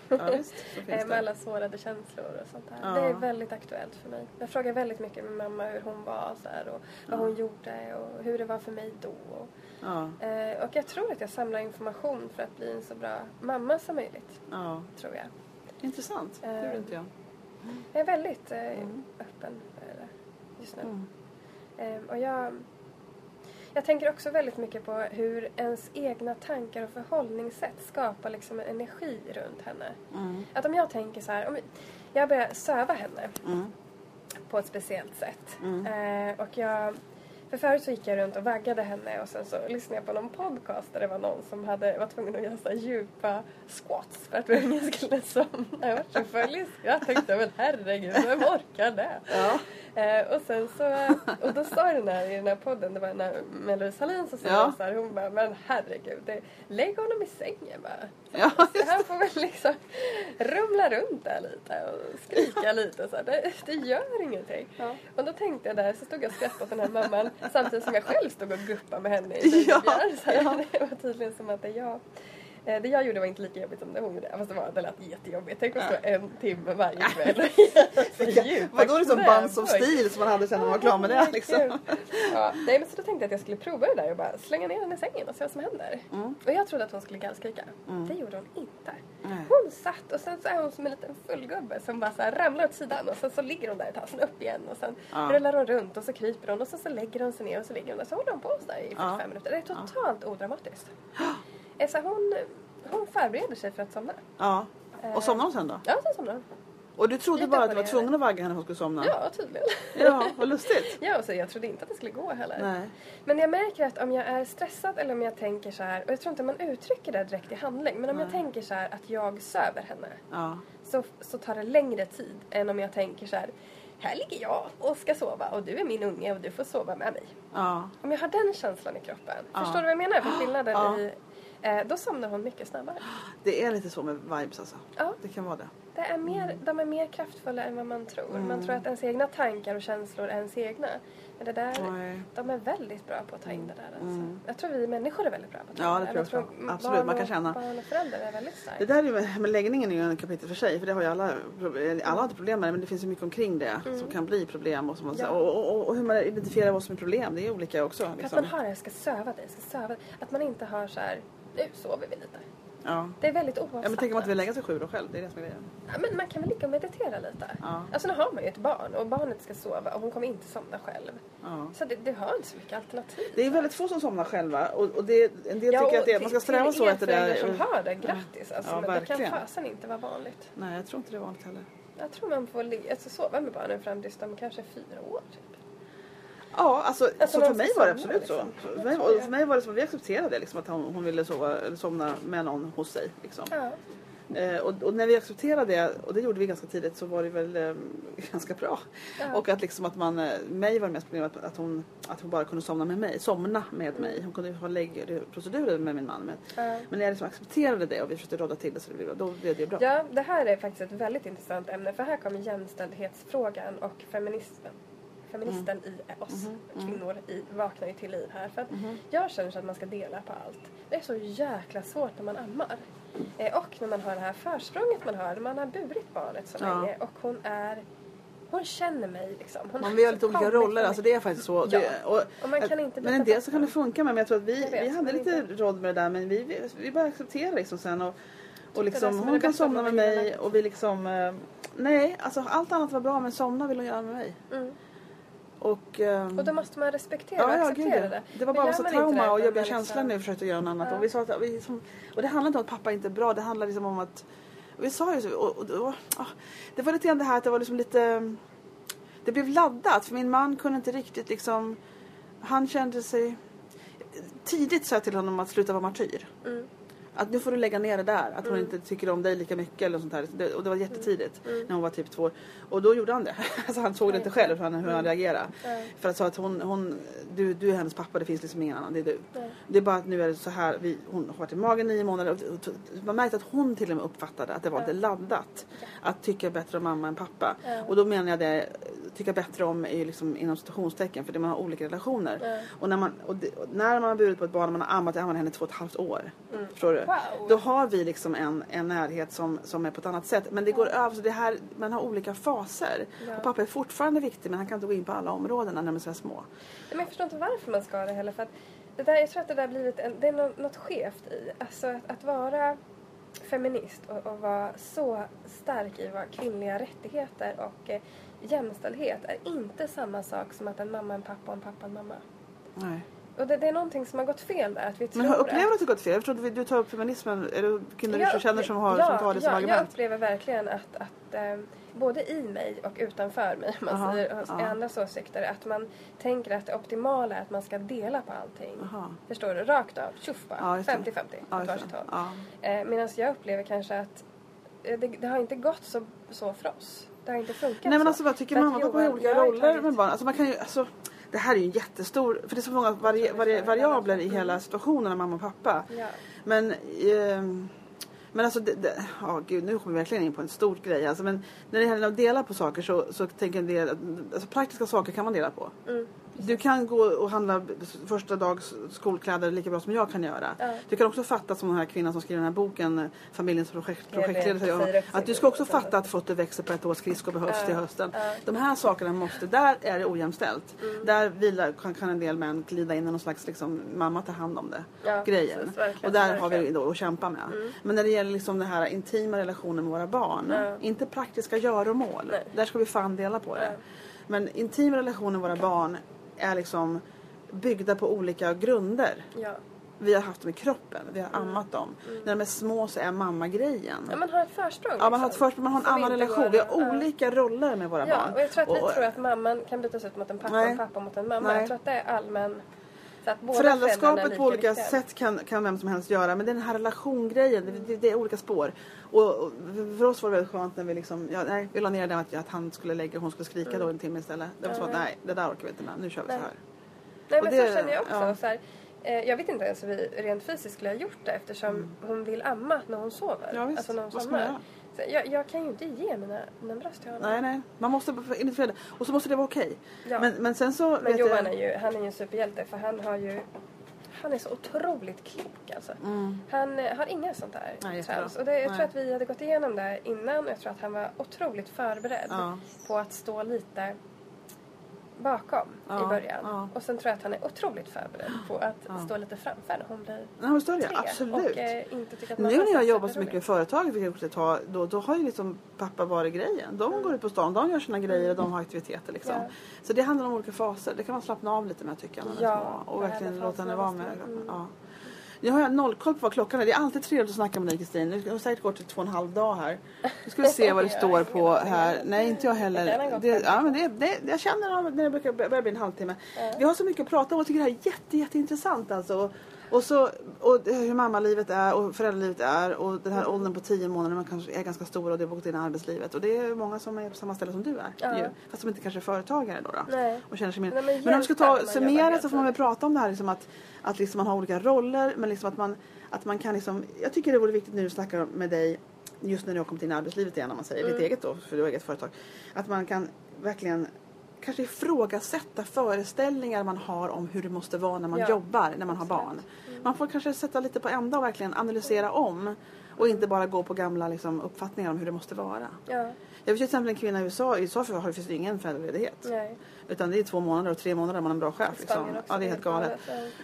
kvar. Ja, visst. (laughs) Eh, med alla sårade känslor och sånt där. Ja. Det är väldigt aktuellt för mig. Jag frågar väldigt mycket med mamma hur hon var så här, och vad Ja. hon gjorde och hur det var för mig då. Och, Ja, eh, och jag tror att jag samlar information för att bli en så bra mamma som möjligt. ja. Tror jag. Intressant. Det gjorde inte jag. Jag är väldigt eh, Mm. öppen för just nu. Mm. Eh, och jag, jag tänker också väldigt mycket på hur ens egna tankar och förhållningssätt skapar liksom en energi runt henne. Mm. Att om jag tänker så här, om jag börjar söva henne Mm. på ett speciellt sätt. Eh, och jag, för förut så gick jag runt och vaggade henne och sen så lyssnade jag på någon podcast där det var någon som hade, var tvungen att göra så djupa squats för att ungen skulle somna. Jag var så full. Jag tänkte men herregud, vem orkar det? Ja. Eh, och sen så, och då sa den här i den här podden, det var med Louise Hallin som sa Ja. så här, hon bara, men herregud, det, lägg honom i sängen bara. Ja, Så han får väl liksom rumla runt där lite och skrika lite så här. Det, det gör ingenting. Ja. Och då tänkte jag där, så stod jag och skrattade åt den här mamman samtidigt som jag själv stod och guppade med henne i Ja. Så här, ja. Det var tydligen som att det jag eh, det jag gjorde var inte lika jobbigt som det hon gjorde. Fast det, var, det lät jättejobbigt. Tänk att stå en timme varje kväll (laughs) djupa Vadå liksom Buns of. Steel som man hade sen när man var klar med det liksom? Ja, nej men så då tänkte jag att jag skulle prova det där och bara slänga ner henne i sängen och se vad som händer. Mm. Och jag trodde att hon skulle gallskrika. Mm. Det gjorde hon inte. Nej. Hon satt och sen så är hon som en liten fullgubbe som bara så här ramlar åt sidan och sen så ligger hon där ett tag, sen upp igen och sen Ja. rullar hon runt och så kryper hon och så, så lägger hon sig ner och så ligger hon där. Så håller hon på så där i 45 Ja. minuter. Det är totalt odramatiskt. (gasps) (gasps) Eh, Så hon, hon förbereder sig för att somna. Ja. Eh, Och somnade hon sen då? Ja, sen somnar hon. Och du trodde Lite bara att du var tvungen att vagga henne för att hon skulle somna? Ja, tydligen. Ja, vad lustigt. (laughs) Ja, och så jag trodde inte att det skulle gå heller. Nej. Men jag märker att om jag är stressad eller om jag tänker så här, och jag tror inte man uttrycker det direkt i handling, men om jag Nej. tänker så här att jag söver henne Ja. så, så tar det längre tid än om jag tänker så här, här ligger jag och ska sova och du är min unge och du får sova med mig. Ja. Om jag har den känslan i kroppen, Ja. förstår du vad jag menar för skillnaden Ja. i, eh, då somnar hon mycket snabbare. Det är lite så med vibes alltså. Ja, Det kan vara det. det är mer, de är mer kraftfulla än vad man tror. Man Mm. tror att ens egna tankar och känslor är ens egna. Men det där, de är väldigt bra på att ta in det där. Alltså. Mm. Jag tror vi människor är väldigt bra på att ta Ja, in det Eller tror jag också. barn Absolut, man kan och- känna. Barn och föräldrar är väldigt starkt. Det där är med- läggningen är ju en kapitel för sig för det har ju alla, alla har inte problem med det men det finns ju mycket omkring det som kan bli problem och, man, Mm. Ja. och, och, och hur man identifierar vad som är problem det är olika också. För att Liksom. man har det, jag ska söva dig, jag ska söva dig. Att man inte har så här, nu sover vi lite. Ja. Det är väldigt oavsatt. ja men tänk om man inte vill lägga sig sju då själv, det är det som är grejen. Ja, men man kan väl ligga och meditera lite. Ja. Alltså nu har man ju ett barn och barnet ska sova och hon kommer inte somna själv. Ja. Så det, det har inte så mycket alternativ. Det är väldigt få som somnar själva och, och det, en del Ja, tycker att det, man till- ska sträva till så er efter det. föräldrar som har det, grattis alltså. Ja, men det kan fasen inte vara vanligt. Nej jag tror inte det är vanligt heller. Jag tror man får alltså, sova med barnen fram tills de kanske är fyra år. Ja, alltså, Alltså, så man för mig var det absolut så. liksom. För Jag mig, för mig var det som vi accepterade liksom, att hon, hon ville sova, eller somna med någon hos sig. Liksom. Ja. Eh, och, och när vi accepterade det, och det gjorde vi ganska tidigt, så var det väl eh, (laughs) ganska bra. Ja. Och att liksom att man, eh, mig var det mest problemet att, att, hon, att hon bara kunde somna med mig, somna med mig. Hon kunde ha läggprocedurer med min man. Men, Ja. men när jag liksom accepterade det och vi försökte råda till det så det blev då blev det bra. Ja, det här är faktiskt ett väldigt intressant ämne för här kommer jämställdhetsfrågan och feminismen. Feministen i oss Mhm, kvinnor i, vaknar ju till liv här. För att Mhm. jag känner så att man ska dela på allt. Det är så jäkla svårt när man ammar. Eh, och när man har det här försprånget man har, man har burit barnet så Ja. länge och hon är hon känner mig liksom. Hon Man vill ha lite olika roller, alltså det är faktiskt så. Ja. Det, och, Och man kan inte men en del så kan det funka med, men jag tror att vi, vet, vi hade lite inte- råd med det där men vi, vi, vi bara accepterade liksom sen och, och liksom, hon kan somna med mig och vi liksom eh, Nej, alltså allt annat var bra men somna vill hon göra med mig. Mm. Och, ehm, Och då måste man respektera Ja, och ja, gud, acceptera ja. det. Det var bara massa trauma och jobbiga känslor liksom- när vi försökte göra något annat. Ja. Och, vi sa att vi som, och det handlar inte om att pappa inte är bra, det handlar liksom om att och vi sa ju så, och, och, och, ah, det var lite grann det här att det var liksom lite det blev laddat för min man kunde inte riktigt liksom, han kände sig, tidigt sa jag till honom att sluta vara martyr. Mm. Att nu får du lägga ner det där, att hon inte tycker om dig lika mycket eller sånt där. Det, och det var jättetidigt Mm. när hon var typ två år. Och då gjorde han det. (laughs) Alltså han såg det inte själv hur han, hur han reagerade. Nej. För att sa att hon, hon du, du är hennes pappa, det finns liksom ingen annan, det är du. Det är bara att nu är det så här, vi, hon har varit i magen nio månader och, man märkte att hon till och med uppfattade att det var lite laddat. Att tycka bättre om mamma än pappa. Och då menar jag det, tycka bättre om är ju liksom inom citationstecken för det man har olika relationer. Ja. Och, när man, och, det, och när man har burit på ett barn och man har ammat, ammat henne i två och ett halvt år. Förstår du? Mm. Wow. Då har vi liksom en, en närhet som, som är på ett annat sätt. Men det går över, så det här, man har olika faser. Ja. Och pappa är fortfarande viktig men han kan inte gå in på alla områden när de är så små. Men jag förstår inte varför man ska det heller. För att det där, jag tror att det där blivit en, det är nå- något skevt i. Alltså att, att vara feminist och, och vara så stark i vad kvinnliga rättigheter och eh, jämställdhet är inte samma sak som att en mamma är en pappa och en pappa en mamma. Nej. Och det, det är någonting som har gått fel där. Att vi tror Men upplever du att det gått fel? Jag tror att du tar upp feminismen. Är det kvinnor du känner som, har, ja, som tar det som ja, argument? Jag upplever verkligen att, att eh, både i mig och utanför mig, man Aha, säger, hos ja. andras åsikter, att man tänker att det optimala är att man ska dela på allting. Aha. Förstår du? Rakt av, tjuff Ja, bara. just det. 50-50 Ja, åt varsitt håll. Ja. Eh, Medan jag upplever kanske att eh, det, det har inte gått så, så för oss. Det har inte funkat Nej men så. alltså vad tycker mamma och pappa olika roller med barn? Alltså man kan ju, alltså, det här är ju en jättestor, för det är så många vari, vari, variabler i hela situationen av mamma och pappa. Ja. Men, ehm, men alltså, det, det, ja gud nu kommer vi verkligen in på en stor grej. Alltså, men när det gäller att dela på saker så, så tänker jag en del, att- alltså praktiska saker kan man dela på. Mm. Du kan gå och handla första dags skolkläder lika bra som jag kan göra. Ja. Du kan också fatta som den här kvinnan som skriver den här boken Familjens projekt, projektledare. Att du ska också fatta att fötter växer på ett år, skridskor behövs Ja. till hösten. Ja. De här sakerna måste, där är det ojämställt. Mm. Där vilar, kan, kan en del män glida in i någon slags liksom, mamma tar hand om det. Ja, grejen. precis, verkligen, och där har vi då att kämpa med. Mm. Men när det gäller liksom den här intima relationen med våra barn. Inte praktiska göromål. Där ska vi fan dela på det. Men intima relationer med våra barn är liksom byggda på olika grunder. Ja. Vi har haft dem i kroppen, vi har Mm. ammat dem. När de är små så är mamma-grejen. ja, man har ett försprång. Ja, man har, ett liksom. först, man har en annan relation. Vi har olika roller med våra Ja, barn. och jag tror att vi Och- tror att mamman kan bytas ut mot en pappa Nej. och pappa mot en mamma. Nej. Jag tror att det är allmän... Så att Föräldraskapet på olika sätt kan, kan vem som helst göra men den här relationgrejen, det, det, det är olika spår. Och, och för oss var det väldigt skönt när vi liksom, ja, nej, vi la ner det att, att han skulle lägga och hon skulle skrika då en timme istället. Det var så att Mm. nej, det där orkar vi inte med, nu kör vi så Nej. här. Nej men det- så känner jag också. ja. Så här, jag vet inte ens hur vi rent fysiskt skulle ha gjort det eftersom hon vill amma när hon sover. Mm. Ja, visst. Alltså när hon somnar. Så jag, jag kan ju inte ge mina, mina bröst till honom. Nej, nej, man måste identifiera det. Och så måste det vara okej. Ja. Men, men sen så Men Johan jag... är ju, han är ju en superhjälte för han har ju han är så otroligt klok alltså. Mm. Han eh, har inga sånt där Nej, trams. Och det, jag Nej. tror att vi hade gått igenom det innan och jag tror att han var otroligt förberedd Ja. på att stå lite bakom Ja, i början. ja. Och sen tror jag att han är otroligt förberedd på att Ja. stå lite framför när hon blir Nej, men större, tre. absolut. Och eh, inte tycker att Nu när är jag jobbar så mycket i företaget, vilket jag ta, då, då har ju liksom pappa varit grejen. De går ut på stan, de gör sina grejer och de har aktiviteter liksom. Ja. Så det handlar om olika faser. Det kan man slappna av lite med tycker jag. När Ja, små. Och verkligen med låta henne vara med. mm. Ja. Nu har jag noll koll på vad klockan är. Det är alltid trevligt att snacka med dig Kristin. Nu har säkert gått till två och en halv dag här. Nu ska vi se vad det (laughs) står på här. Nej, inte jag Det heller. Det, ja, men det, det, jag känner när det brukar börja bli en halvtimme. Vi har så mycket att prata om jag tycker det här är jätte, jätteintressant alltså. Och, så, och hur mammalivet är och föräldralivet är och den här åldern på tio månader man kanske är ganska stor och det har gått in i arbetslivet. Och det är många som är på samma ställe som du är. Ja. Ju. Fast som inte kanske är företagare då. då. Nej. Och känner sig mer... Nej, men men om vi ska ta summera så får man väl prata om det här liksom att, att liksom man har olika roller men liksom att man, att man kan liksom, jag tycker det vore viktigt nu att snacka med dig just när du har kommit in i arbetslivet igen om man säger, ditt Mm. eget då, för du har eget företag. Att man kan verkligen kanske ifrågasätta föreställningar man har om hur det måste vara när man Ja, jobbar, när man har barn. Man får kanske sätta lite på ända och verkligen analysera om och inte bara gå på gamla liksom, uppfattningar om hur det måste vara. Ja, Jag vet till exempel en kvinna i USA, i USA för- har det finns ingen föräldraledighet. Utan det är två månader och tre månader man är en bra chef. Liksom. Ja, det är helt galet.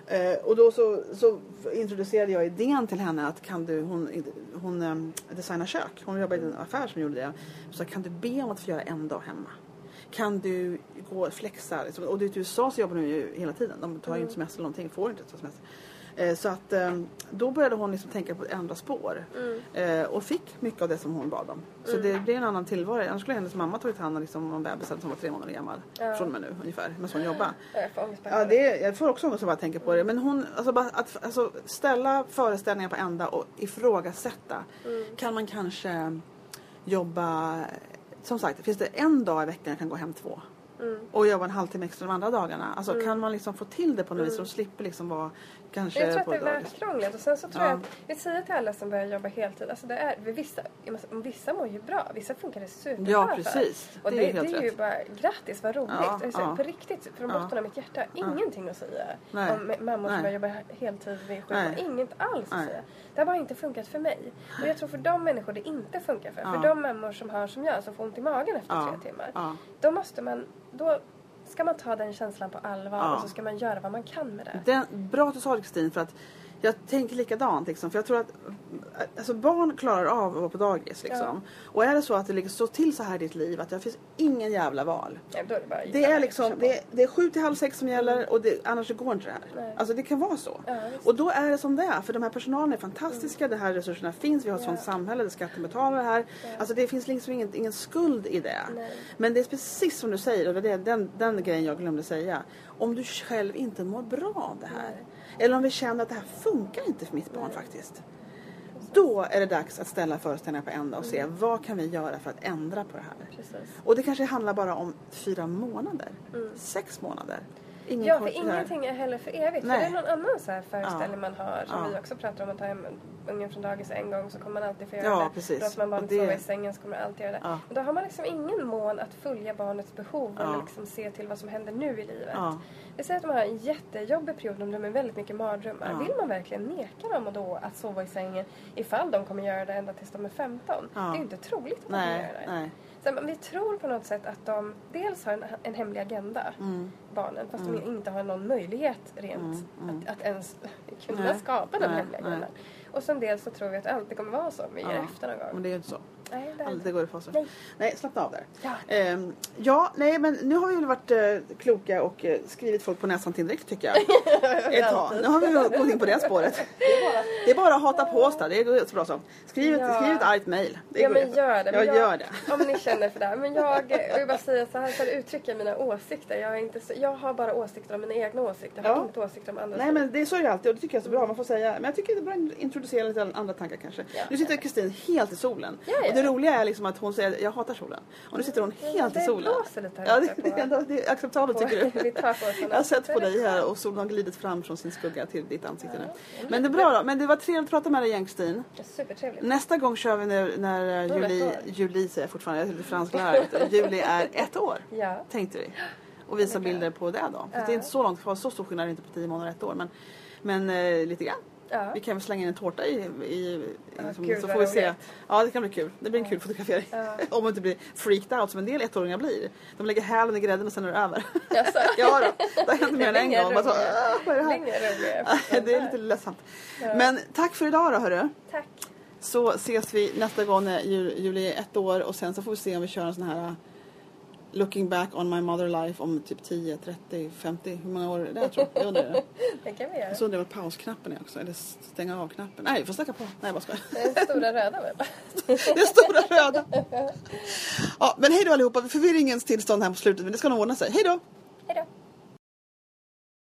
Ja. Eh, och då så, så introducerade jag idén till henne att kan du, hon, hon um, designar kök. Hon jobbar i en affär som gjorde det. Så kan du be om att få göra en dag hemma? Kan du gå och flexa? Och i USA så jobbar de ju hela tiden. De tar ju inte semester eller någonting, får inte ta semester. Eh, så att eh, då började hon liksom tänka på att ändra spår. Mm. Eh, och fick mycket av det som hon bad om. Så det blev en annan tillvaro. Annars skulle hennes mamma tagit hand om liksom, om bebisen som var tre månader gammal. Ja. Från och med nu ungefär. Men hon jobbar. Ja, Jag får bara Ja, det är, jag får också ångest att tänka på det. Men hon, alltså, bara att alltså, ställa föreställningar på ända och ifrågasätta. Mm. Kan man kanske jobba, som sagt, finns det en dag i veckan jag kan gå hem två? Mm. Och jobba en halvtimme extra de andra dagarna. Alltså kan man liksom få till det på något vis så de slipper liksom vara kanske Jag tror att det är värt krånglet och sen så tror Ja. jag att vi säger till alla som börjar jobba heltid, alltså det är, för vissa, vissa mår ju bra, vissa funkar det superbra Ja, för. precis. Och Det är det, är ju bara grattis, vad roligt. Ja, Alltså, ja. På riktigt, från botten av mitt hjärta, ingenting att säga Nej. om mammor som börjar jobba heltid vid sjukdom. Inget alls att Nej. säga. Det har bara inte funkat för mig. Och jag tror för de människor det inte funkar för, för de mammor som har som jag, som får ont i magen efter tre timmar. Då måste man, då ska man ta den känslan på allvar Ja. och så ska man göra vad man kan med det. Den, bra att du sa det Kristin för att jag tänker likadant liksom. För jag tror att alltså, barn klarar av att vara på dagis liksom. Och är det så att det ligger så till så här i ditt liv att det finns ingen jävla val. Ja, då är det, bara Det är liksom, det är, det är sju till halv sex som gäller och det, annars går inte det här. Nej. Alltså det kan vara så. Ja, och då är det som det är för de här personalen är fantastiska, de här resurserna finns, vi har ett sånt samhälle där skatten betalar det här. Alltså det finns liksom ingen, ingen skuld i det. Nej. Men det är precis som du säger och det är den, den grejen jag glömde säga. Om du själv inte mår bra av det här. Eller om vi känner att det här funkar inte för mitt barn faktiskt. Då är det dags att ställa föreställningar på ända och se Mm. vad kan vi göra för att ändra på det här. Precis. Och det kanske handlar bara om fyra månader. Sex månader. Ingen. Ja, för ingenting är heller för evigt. Nej. För det är någon annan så här föreställning Ja. man har som Ja. vi också pratar om. Att ta hem ungen från dagis en gång så kommer man alltid få göra Ja, det. precis. Låter man barnet Och det- sova i sängen så kommer man alltid göra det. Ja. Och då har man liksom ingen mån att följa barnets behov Ja. eller liksom se till vad som händer nu i livet. Ja. Säger att de har en jättejobbig period om de är väldigt mycket mardrömmar. Vill man verkligen neka dem då att sova i sängen ifall de kommer göra det ända tills de är 15? Ja. Det är ju inte troligt att de kommer göra det. nej. Så men vi tror på något sätt att de dels har en, en hemlig agenda, Mm. barnen, fast de inte har någon möjlighet rent Att, att ens (laughs) kunna Nej, skapa den nej, hemliga nej. agendan. Och sen dels så tror vi att det alltid kommer vara så om vi ger Ja. efter någon gång. Men det är inte så. Nej, det Aldrig går det för sig. Nej. Nej, slappna av där. Ja. Ehm, ja, nej men nu har vi väl varit eh, kloka och eh, skrivit folk på näsan tillräckligt tycker jag. (laughs) Ett tag. Nu har vi gått in på det spåret. (laughs) Det är bara att hata på oss där, det går så bra så. Skriv ett, Ja. skriv ett argt. Det Ja men gör det. Men jag, gör det. Om ni känner för det. Men jag, jag vill bara säga så här för att uttrycka mina åsikter. Jag, är inte så, jag har bara åsikter om mina egna åsikter. Jag har Ja. inte åsikter om andras. Nej men det är så är det alltid och det tycker jag är så bra. Man får säga, men jag tycker det är bra att introducera lite andra tankar kanske. Ja. Nu sitter Kristin helt i solen. Ja, ja. Det roliga är liksom att hon säger jag hatar solen. Och nu sitter hon helt det i solen. blåser lite här Ja, det, på- det, är det acceptabelt tycker du? (laughs) Jag har sett på det dig här och solen har glidit fram från sin skugga till ditt ansikte nu. Men det är bra då. Men det var trevligt att prata med dig Kristin. Supertrevligt. Nästa gång kör vi när, när det ett år. Julie säger jag fortfarande, jag är fransklärare. Julie är ett år. Ja. Tänkte vi. Och visa bilder på det då. För Ja. det är inte så långt kvar, så stor skillnad är det inte på tio månader och ett år. Men, men eh, lite grann. Ja. Vi kan väl slänga in en tårta i, i Ja, liksom, gud, så får vi se. Ja det kan bli kul. Det blir en kul fotografering. (laughs) Om man inte blir freaked out som en del ettåringar blir. De lägger hälen i grädden och sen är det över. Jaså? (laughs) ja då, det har hänt mer än en gång. Man så. "Ah, vad är det Det är här? (laughs) det är lite ledsamt. Men tack för idag då hörru. Tack. Så ses vi nästa gång när Ju- Julie är ett år och sen så får vi se om vi kör en sån här Looking back on my mother life om typ 10, 30, 50, hur många år är det tror jag? Jag undrar det. (laughs) Det kan vi göra. Så jag vad pausknappen är också, eller stänga av knappen. Nej, vi får snacka på. Nej, jag bara skojar. Det är den stora röda väl? (laughs) Det är stora röda. Ja, men hej då allihopa. Förvirringens tillstånd här på slutet, men det ska nog ordna sig. Hej då! Hej då.